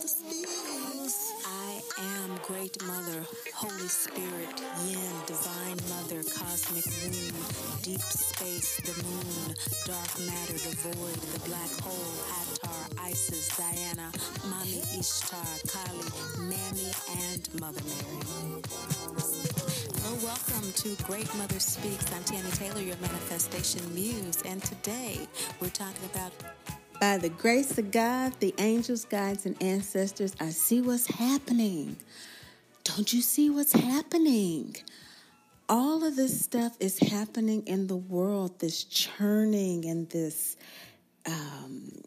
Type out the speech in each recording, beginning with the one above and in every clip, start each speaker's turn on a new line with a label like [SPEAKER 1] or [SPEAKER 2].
[SPEAKER 1] I am Great Mother, Holy Spirit, Yin, Divine Mother, Cosmic Womb, Deep Space, the Moon, Dark Matter, the Void, the Black Hole, Hathor, Isis, Diana, Mami Ishtar, Kali, Mammy, and Mother Mary. Well, welcome to Great Mother Speaks. I'm Tammy Taylor, your manifestation muse, and today we're talking about
[SPEAKER 2] by the grace of God, the angels, guides, and ancestors, I see what's happening. Don't you see what's happening? All of this stuff is happening in the world, this churning and this um,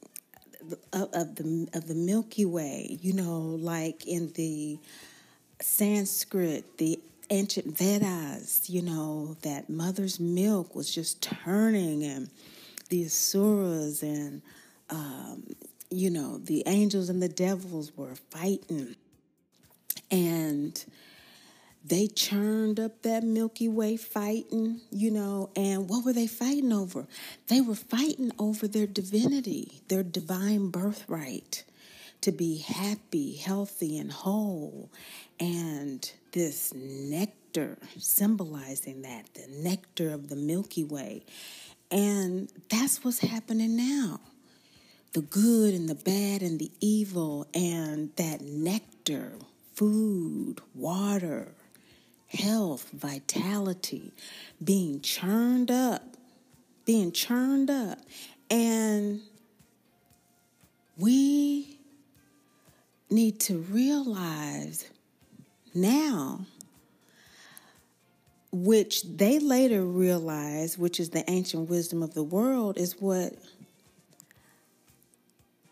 [SPEAKER 2] of, of the of the Milky Way. You know, like in the Sanskrit, the ancient Vedas. You know that mother's milk was just turning, and the asuras and um, you know, the angels and the devils were fighting. And they churned up that Milky Way fighting, you know, and what were they fighting over? They were fighting over their divinity, their divine birthright to be happy, healthy, and whole. And this nectar symbolizing that, the nectar of the Milky Way. And that's what's happening now the good and the bad and the evil and that nectar, food, water, health, vitality being churned up, being churned up. And we need to realize now, which they later realized, which is the ancient wisdom of the world, is what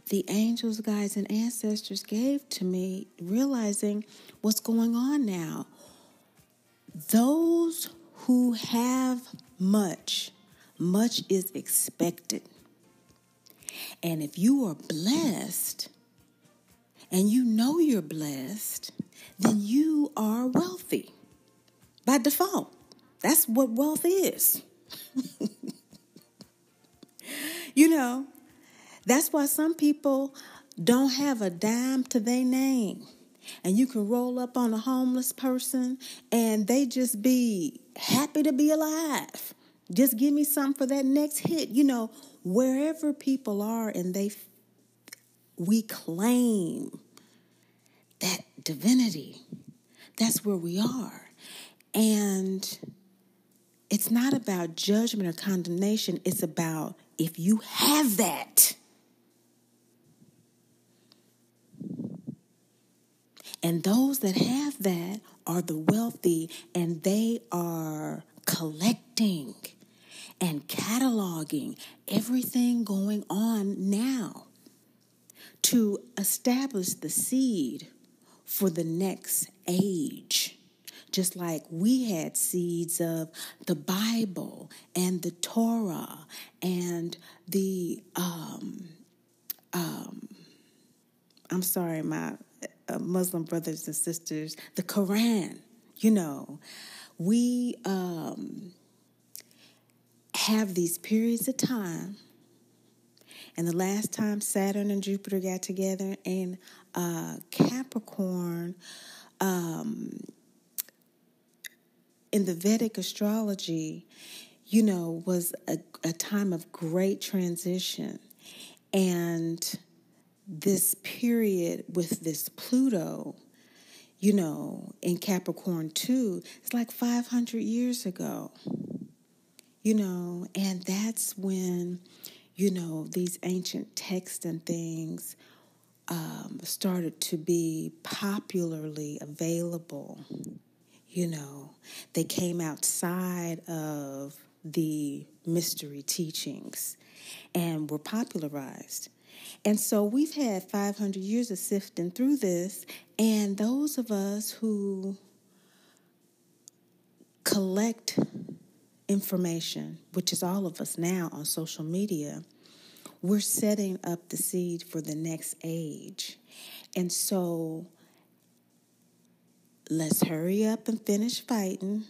[SPEAKER 2] the angels, guides, and ancestors gave to me, realizing what's going on now. Those who have much, much is expected. And if you are blessed and you know you're blessed, then you are wealthy by default. That's what wealth is. you know, that's why some people don't have a dime to their name. And you can roll up on a homeless person and they just be happy to be alive. Just give me some for that next hit. You know, wherever people are and they we claim that divinity. That's where we are. And it's not about judgment or condemnation, it's about if you have that And those that have that are the wealthy, and they are collecting and cataloging everything going on now to establish the seed for the next age. Just like we had seeds of the Bible and the Torah and the um, um, I'm sorry, my uh, Muslim brothers and sisters, the Quran, you know, we um, have these periods of time. And the last time Saturn and Jupiter got together in uh, Capricorn, um, in the Vedic astrology, you know, was a, a time of great transition. And this period with this Pluto, you know, in Capricorn too, it's like 500 years ago, you know, and that's when, you know, these ancient texts and things um, started to be popularly available. You know, they came outside of the mystery teachings and were popularized. And so we've had 500 years of sifting through this, and those of us who collect information, which is all of us now on social media, we're setting up the seed for the next age. And so let's hurry up and finish fighting,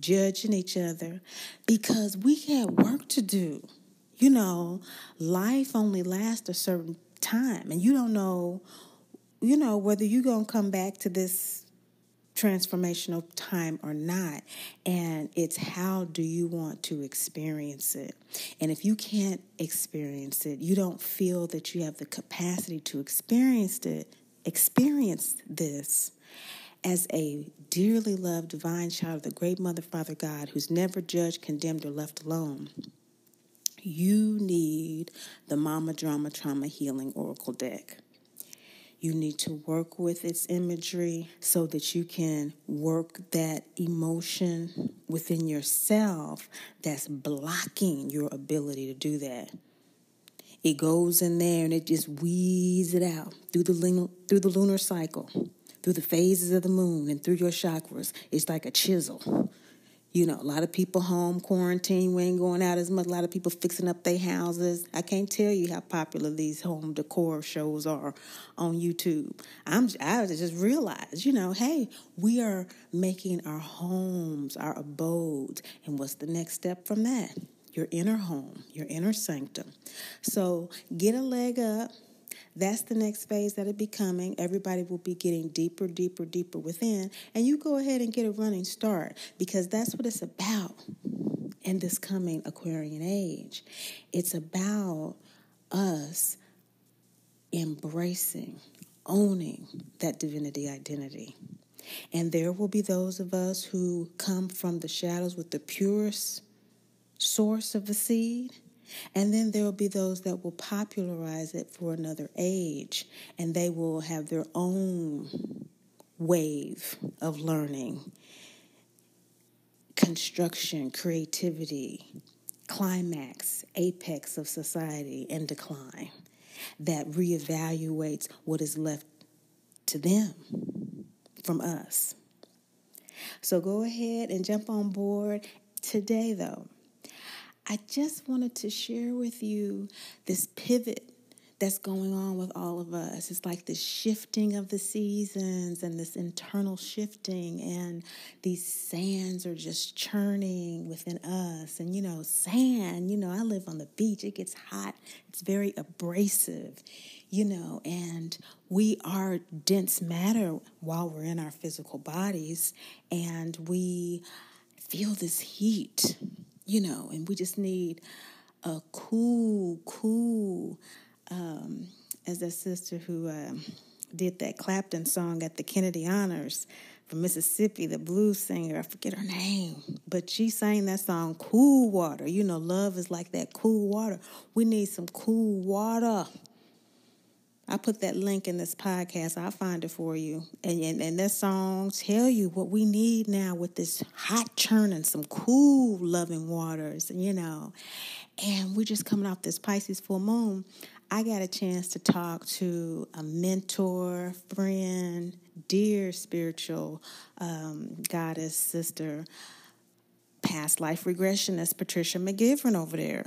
[SPEAKER 2] judging each other, because we got work to do you know, life only lasts a certain time, and you don't know you know, whether you're going to come back to this transformational time or not. And it's how do you want to experience it? And if you can't experience it, you don't feel that you have the capacity to experience it, experience this as a dearly loved divine child of the great mother father God who's never judged, condemned, or left alone. You need the Mama Drama Trauma Healing Oracle deck. You need to work with its imagery so that you can work that emotion within yourself that's blocking your ability to do that. It goes in there and it just weeds it out through the through the lunar cycle, through the phases of the moon, and through your chakras. It's like a chisel you know, a lot of people home quarantine. We ain't going out as much. A lot of people fixing up their houses. I can't tell you how popular these home decor shows are on YouTube. I'm I just realized, you know, hey, we are making our homes, our abodes, and what's the next step from that? Your inner home, your inner sanctum. So get a leg up that's the next phase that it be coming. Everybody will be getting deeper, deeper, deeper within. And you go ahead and get a running start because that's what it's about in this coming Aquarian age. It's about us embracing, owning that divinity identity. And there will be those of us who come from the shadows with the purest source of the seed and then there will be those that will popularize it for another age, and they will have their own wave of learning, construction, creativity, climax, apex of society, and decline that reevaluates what is left to them from us. So go ahead and jump on board today, though. I just wanted to share with you this pivot that's going on with all of us. It's like the shifting of the seasons and this internal shifting, and these sands are just churning within us. And you know, sand, you know, I live on the beach, it gets hot, it's very abrasive, you know, and we are dense matter while we're in our physical bodies, and we feel this heat you know, and we just need a cool, cool, um, as that sister who um, did that Clapton song at the Kennedy Honors from Mississippi, the blues singer, I forget her name, but she sang that song, Cool Water. You know, love is like that cool water. We need some cool water. I put that link in this podcast. I'll find it for you. And, and, and that song tell you what we need now with this hot churning, some cool loving waters, you know. And we're just coming off this Pisces full moon. I got a chance to talk to a mentor, friend, dear spiritual um, goddess, sister, past life regression. That's Patricia McGivern over there,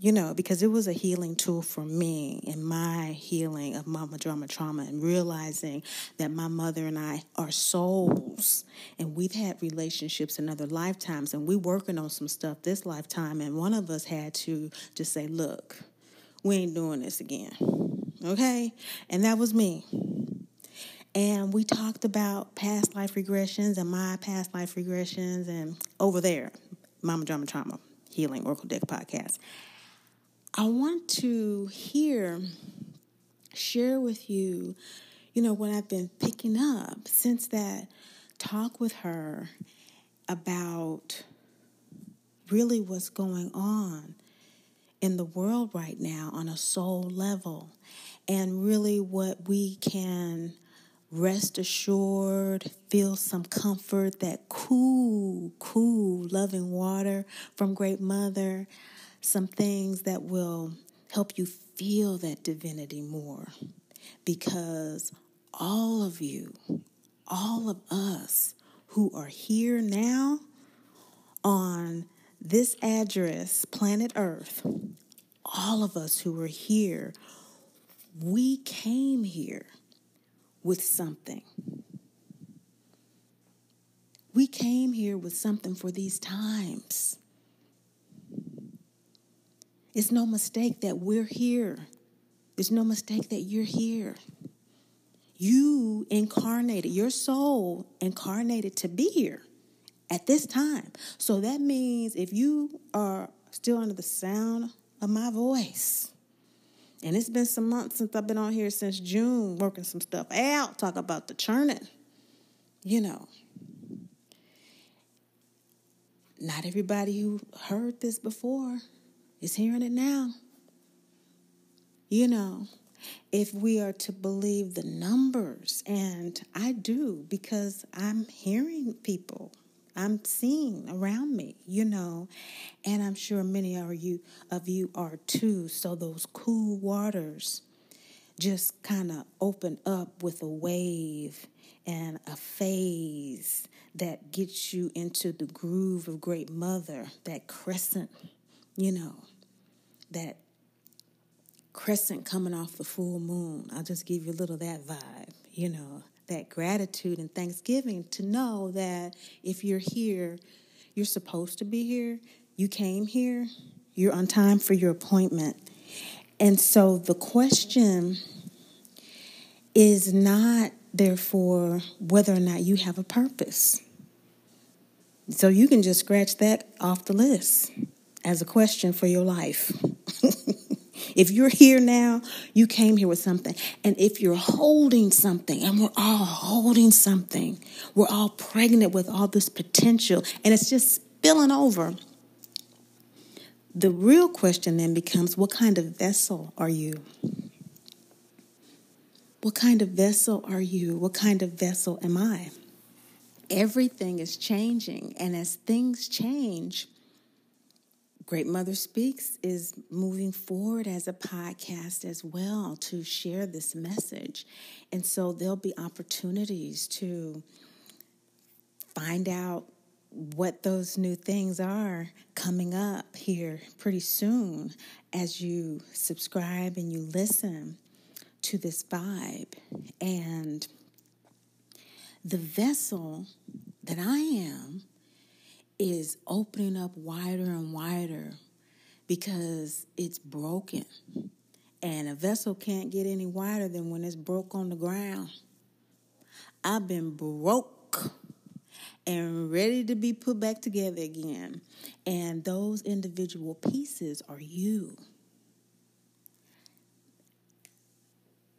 [SPEAKER 2] you know, because it was a healing tool for me in my healing of mama drama trauma and realizing that my mother and I are souls and we've had relationships in other lifetimes and we're working on some stuff this lifetime. And one of us had to just say, look, we ain't doing this again. Okay? And that was me. And we talked about past life regressions and my past life regressions and over there, Mama Drama Trauma Healing Oracle Deck podcast. I want to hear, share with you, you know, what I've been picking up since that talk with her about really what's going on in the world right now on a soul level and really what we can rest assured, feel some comfort, that cool, cool, loving water from Great Mother, some things that will help you feel that divinity more. Because all of you, all of us who are here now on this address, planet Earth, all of us who are here, we came here with something. We came here with something for these times. It's no mistake that we're here. There's no mistake that you're here. You incarnated, your soul incarnated to be here at this time. So that means if you are still under the sound of my voice, and it's been some months since I've been on here since June working some stuff out, talk about the churning, you know. Not everybody who heard this before is hearing it now. You know, if we are to believe the numbers, and I do because I'm hearing people, I'm seeing around me, you know, and I'm sure many of you of you are too. So those cool waters just kind of open up with a wave and a phase that gets you into the groove of Great Mother, that crescent, you know, that crescent coming off the full moon. I'll just give you a little that vibe, you know, that gratitude and thanksgiving to know that if you're here, you're supposed to be here, you came here, you're on time for your appointment. And so the question is not, therefore, whether or not you have a purpose. So you can just scratch that off the list as a question for your life. If you're here now, you came here with something. And if you're holding something, and we're all holding something, we're all pregnant with all this potential, and it's just spilling over. The real question then becomes what kind of vessel are you? What kind of vessel are you? What kind of vessel am I? Everything is changing, and as things change, Great Mother Speaks is moving forward as a podcast as well to share this message. And so there'll be opportunities to find out what those new things are coming up here pretty soon as you subscribe and you listen to this vibe. And the vessel that I am is opening up wider and wider because it's broken. And a vessel can't get any wider than when it's broke on the ground. I've been broke and ready to be put back together again. And those individual pieces are you.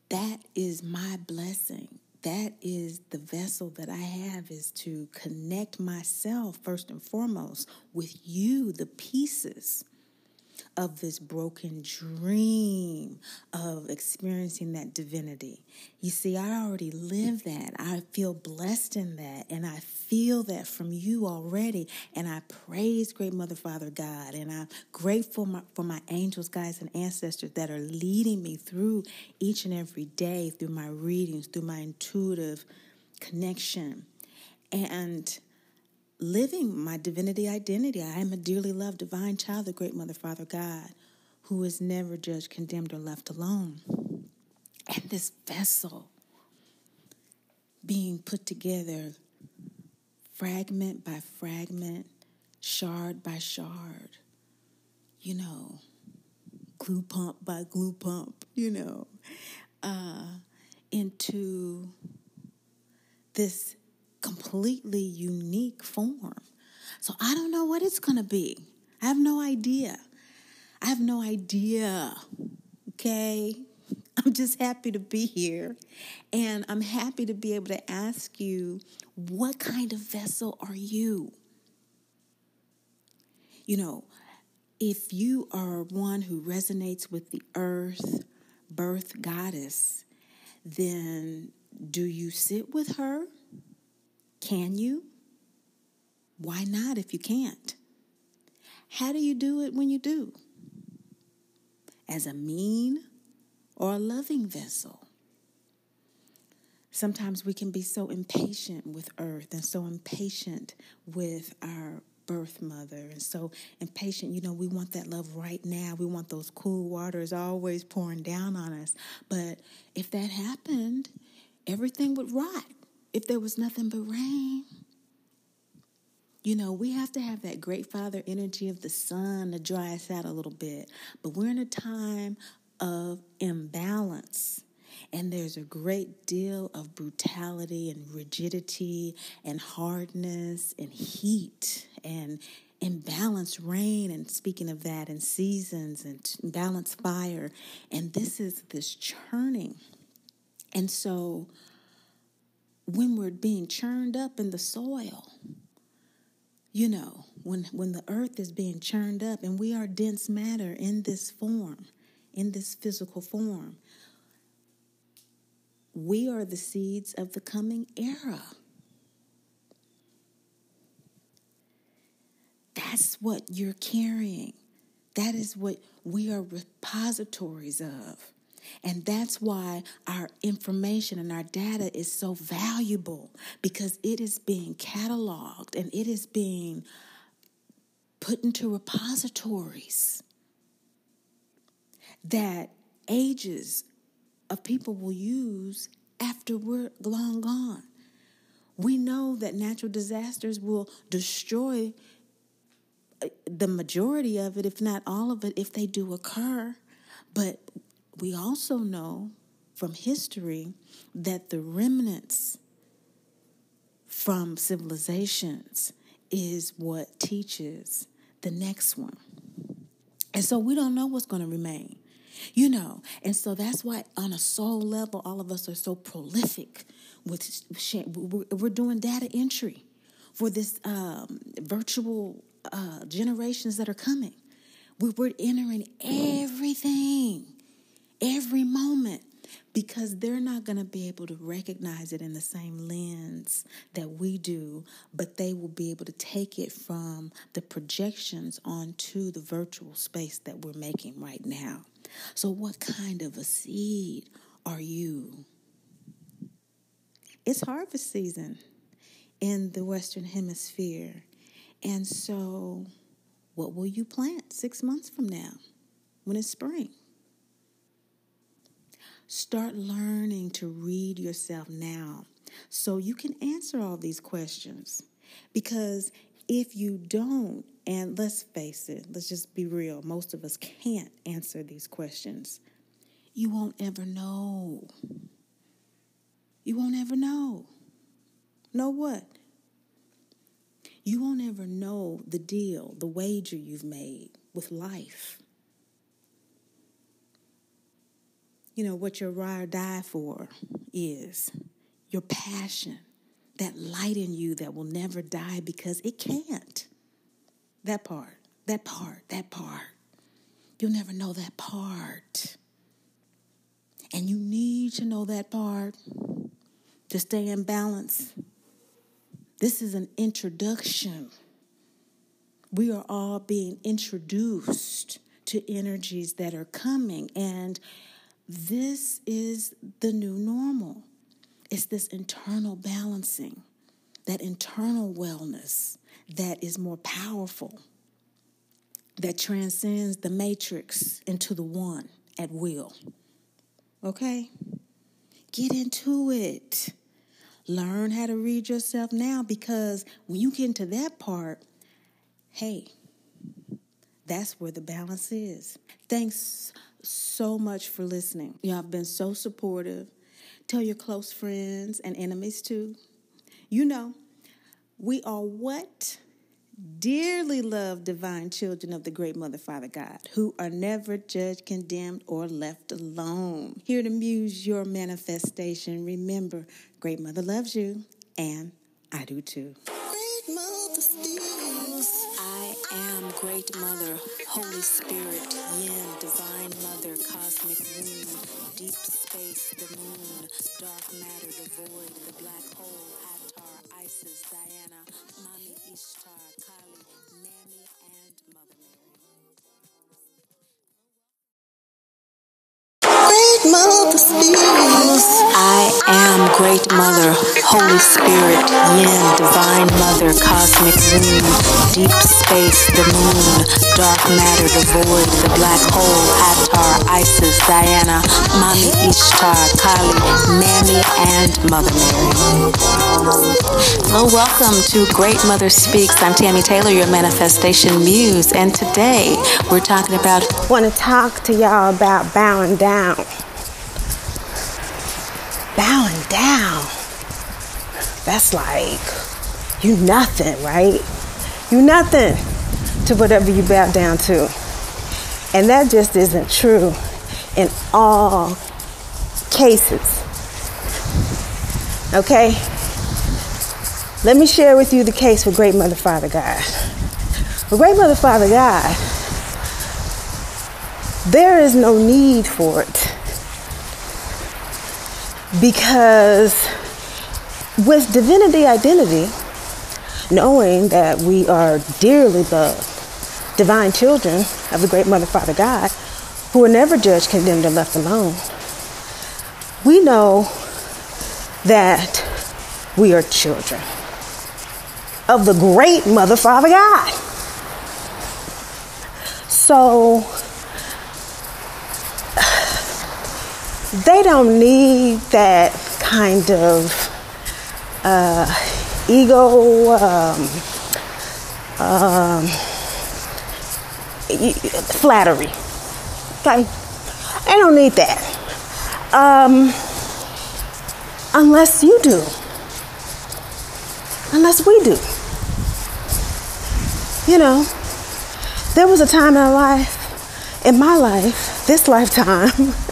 [SPEAKER 2] That is my blessing that is the vessel that I have is to connect myself first and foremost with you, the pieces of this broken dream of experiencing that divinity. You see, I already live that. I feel blessed in that. And I feel that from you already. And I praise Great Mother, Father God. And I'm grateful for my angels, guides, and ancestors that are leading me through each and every day, through my readings, through my intuitive connection. And living my divinity identity. I am a dearly loved divine child the great Mother, Father God, who is never judged, condemned, or left alone. And this vessel being put together fragment by fragment, shard by shard, you know, glue pump by glue pump, you know, uh, into this completely unique form. So I don't know what it's going to be. I have no idea. I have no idea. Okay? I'm just happy to be here. And I'm happy to be able to ask you, what kind of vessel are you? You know, if you are one who resonates with the earth, birth goddess, then do you sit with her? Can you? Why not if you can't? How do you do it when you do? As a mean or a loving vessel? Sometimes we can be so impatient with earth and so impatient with our birth mother and so impatient. You know, we want that love right now. We want those cool waters always pouring down on us. But if that happened, everything would rot if there was nothing but rain. You know, we have to have that great father energy of the sun to dry us out a little bit. But we're in a time of imbalance. And there's a great deal of brutality and rigidity and hardness and heat and imbalanced rain. And speaking of that, and seasons and imbalanced fire. And this is this churning. And so when we're being churned up in the soil, you know, when when the earth is being churned up and we are dense matter in this form, in this physical form, we are the seeds of the coming era. That's what you're carrying. That is what we are repositories of. And that's why our information and our data is so valuable because it is being cataloged and it is being put into repositories that ages of people will use after we're long gone. We know that natural disasters will destroy uh, the majority of it, if not all of it, if they do occur. But we also know from history that the remnants from civilizations is what teaches the next one. And so we don't know what's going to remain, you know. And so that's why, on a soul level, all of us are so prolific with we're doing data entry for this um, virtual uh, generations that are coming. We're entering everything every moment because they're not going to be able to recognize it in the same lens that we do, but they will be able to take it from the projections onto the virtual space that we're making right now. So, what kind of a seed are you? It's harvest season in the Western Hemisphere. And so, what will you plant six months from now when it's spring? Start learning to read yourself now so you can answer all these questions. Because if you don't, and let's face it, let's just be real, most of us can't answer these questions, you won't ever know. You won't ever know. Know what? You won't ever know the deal, the wager you've made with life. You know, what your ride or die for is your passion, that light in you that will never die because it can't. That part, that part, that part. You'll never know that part. And you need to know that part to stay in balance. This is an introduction. We are all being introduced to energies that are coming. And this is the new normal. It's this internal balancing, that internal wellness that is more powerful, that transcends the matrix into the one at will. Okay? Get into it. Learn how to read yourself now because when you get into that part, hey, that's where the balance is. Thanks so much for listening. Y'all have been so supportive. Tell your close friends and enemies too. You know, we are what? Dearly loved divine children of the great Mother Father God, who are never judged, condemned, or left alone. Here to muse your manifestation. Remember, Great Mother loves you, and I do too.
[SPEAKER 1] Great Mother, Holy Spirit, Yin, Divine Mother, Cosmic Womb, Deep Space, the Moon, Dark Matter, the Void, the Black Hole, Hathor, Isis, Diana, Ishtar, Kali, and Mother Mary. Mother speaks. Great Mother, Holy Spirit, Yin, Divine Mother, Cosmic Womb, Deep Space, the Moon, Dark Matter, the Void, the Black Hole, Hathor, Isis, Diana, Mami Ishtar, Kali, Mammy, and Mother Mary. Hello, welcome to Great Mother Speaks. I'm Tammy Taylor, your manifestation muse, and today we're talking about.
[SPEAKER 3] Want to talk to y'all about bowing down
[SPEAKER 2] down, that's like you nothing, right? You nothing to whatever you bow down to. And that just isn't true in all cases. Okay? Let me share with you the case for Great Mother Father God. For Great Mother Father God, there is no need for it because with divinity identity, knowing that we are dearly loved, divine children of the great Mother Father God, who are never judged, condemned, or left alone, we know that we are children of the great Mother Father God. So they don't need that kind of uh, ego, um, um, flattery. Okay? They don't need that. Um, unless you do. Unless we do. You know, there was a time in our life, in my life, this lifetime,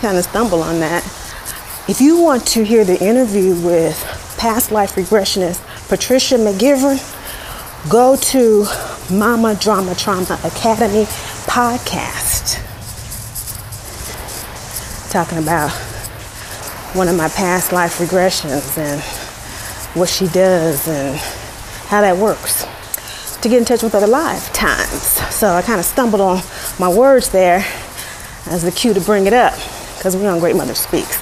[SPEAKER 2] kind of stumble on that. If you want to hear the interview with past life regressionist Patricia McGivern, go to Mama Drama Trauma Academy podcast. Talking about one of my past life regressions and what she does and how that works to get in touch with other lifetimes. So I kind of stumbled on my words there as the cue to bring it up because we on Great Mother Speaks.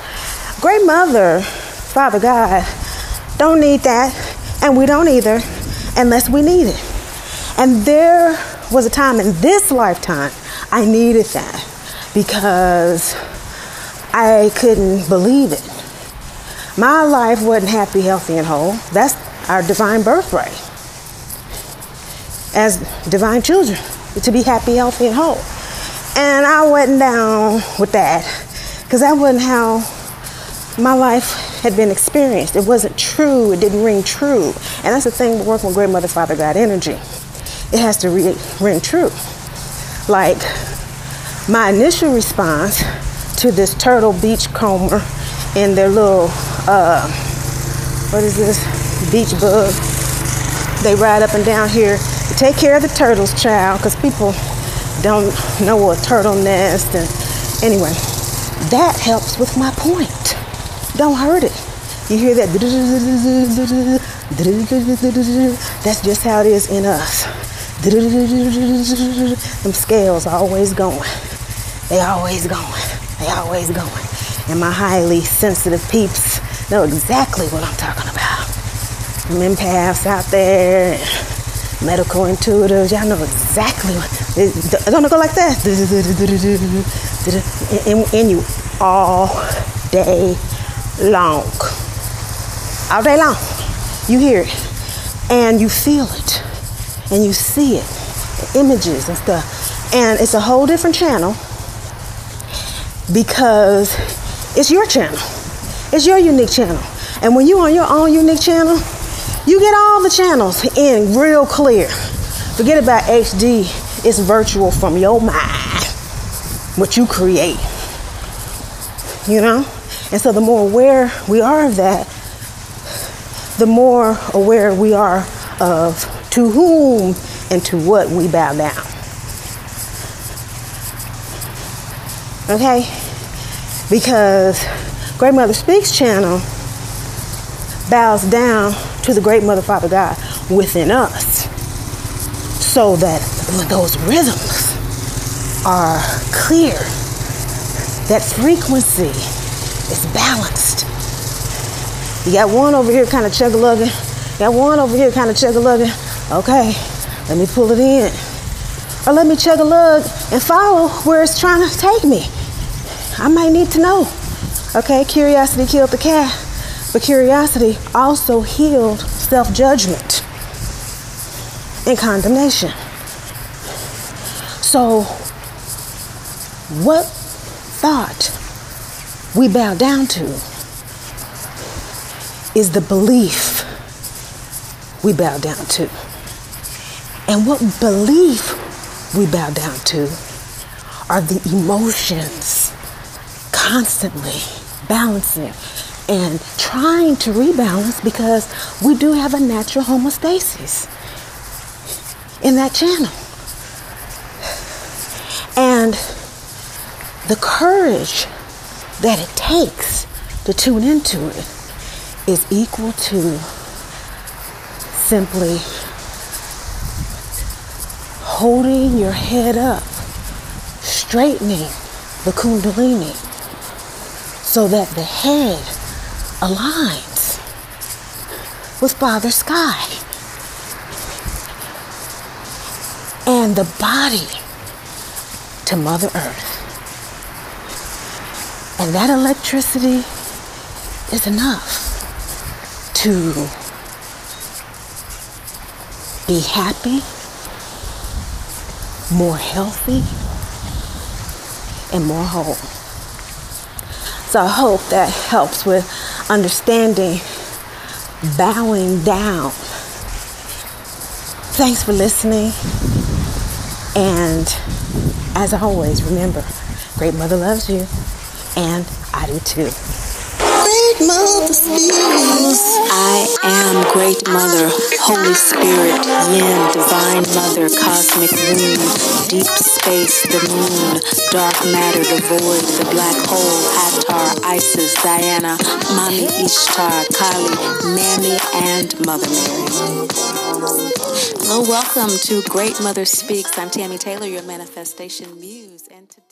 [SPEAKER 2] Great Mother, Father God, don't need that, and we don't either unless we need it. And there was a time in this lifetime I needed that because I couldn't believe it. My life wasn't happy, healthy, and whole. That's our divine birthright as divine children to be happy, healthy, and whole. And I wasn't down with that because that wasn't how my life had been experienced. It wasn't true. It didn't ring true. And that's the thing with working with Great Mother Father God energy. It has to re- ring true. Like my initial response to this turtle beachcomber in their little, uh, what is this, beach bug. They ride up and down here to take care of the turtles, child, because people don't know what turtle nest. And anyway, that helps with my point. Don't hurt it. You hear that? That's just how it is in us. Them scales are always going. They always going. They always going. And my highly sensitive peeps know exactly what I'm talking about. Them empaths out there, medical intuitives, y'all know exactly what. Don't go like that? In you all day long. All day long. You hear it. And you feel it. And you see it. Images and stuff. And it's a whole different channel because it's your channel. It's your unique channel. And when you're on your own unique channel, you get all the channels in real clear. Forget about HD. It's virtual from your mind. What you create. You know? And so the more aware we are of that, the more aware we are of to whom and to what we bow down. Okay? Because Great Mother Speaks channel bows down to the Great Mother Father God within us so that those rhythms are clear, that frequency is balanced. You got one over here kind of chug lugging, got one over here kind of chug lugging. Okay, let me pull it in. Or let me chug a lug and follow where it's trying to take me. I might need to know. Okay, curiosity killed the cat, but curiosity also healed self judgment and condemnation. So, what thought we bow down to is the belief we bow down to. And what belief we bow down to are the emotions constantly balancing and trying to rebalance because we do have a natural homeostasis in that channel. And the courage that it takes to tune into it is equal to simply holding your head up, straightening the kundalini so that the head aligns with Father Sky and the body to Mother Earth. And that electricity is enough to be happy, more healthy, and more whole. So I hope that helps with understanding bowing down. Thanks for listening. And as always, remember, Great Mother loves you, and I do too.
[SPEAKER 1] Great Mother speaks. I am Great Mother, Holy Spirit, Yin, Divine Mother, Cosmic Moon, Deep Space, the Moon, Dark Matter, the Void, the Black Hole, Hathor, Isis, Diana, Mami Ishtar, Kali, Mammy, and Mother Mary. Hello, welcome to Great Mother Speaks. I'm Tammy Taylor, your manifestation muse, and today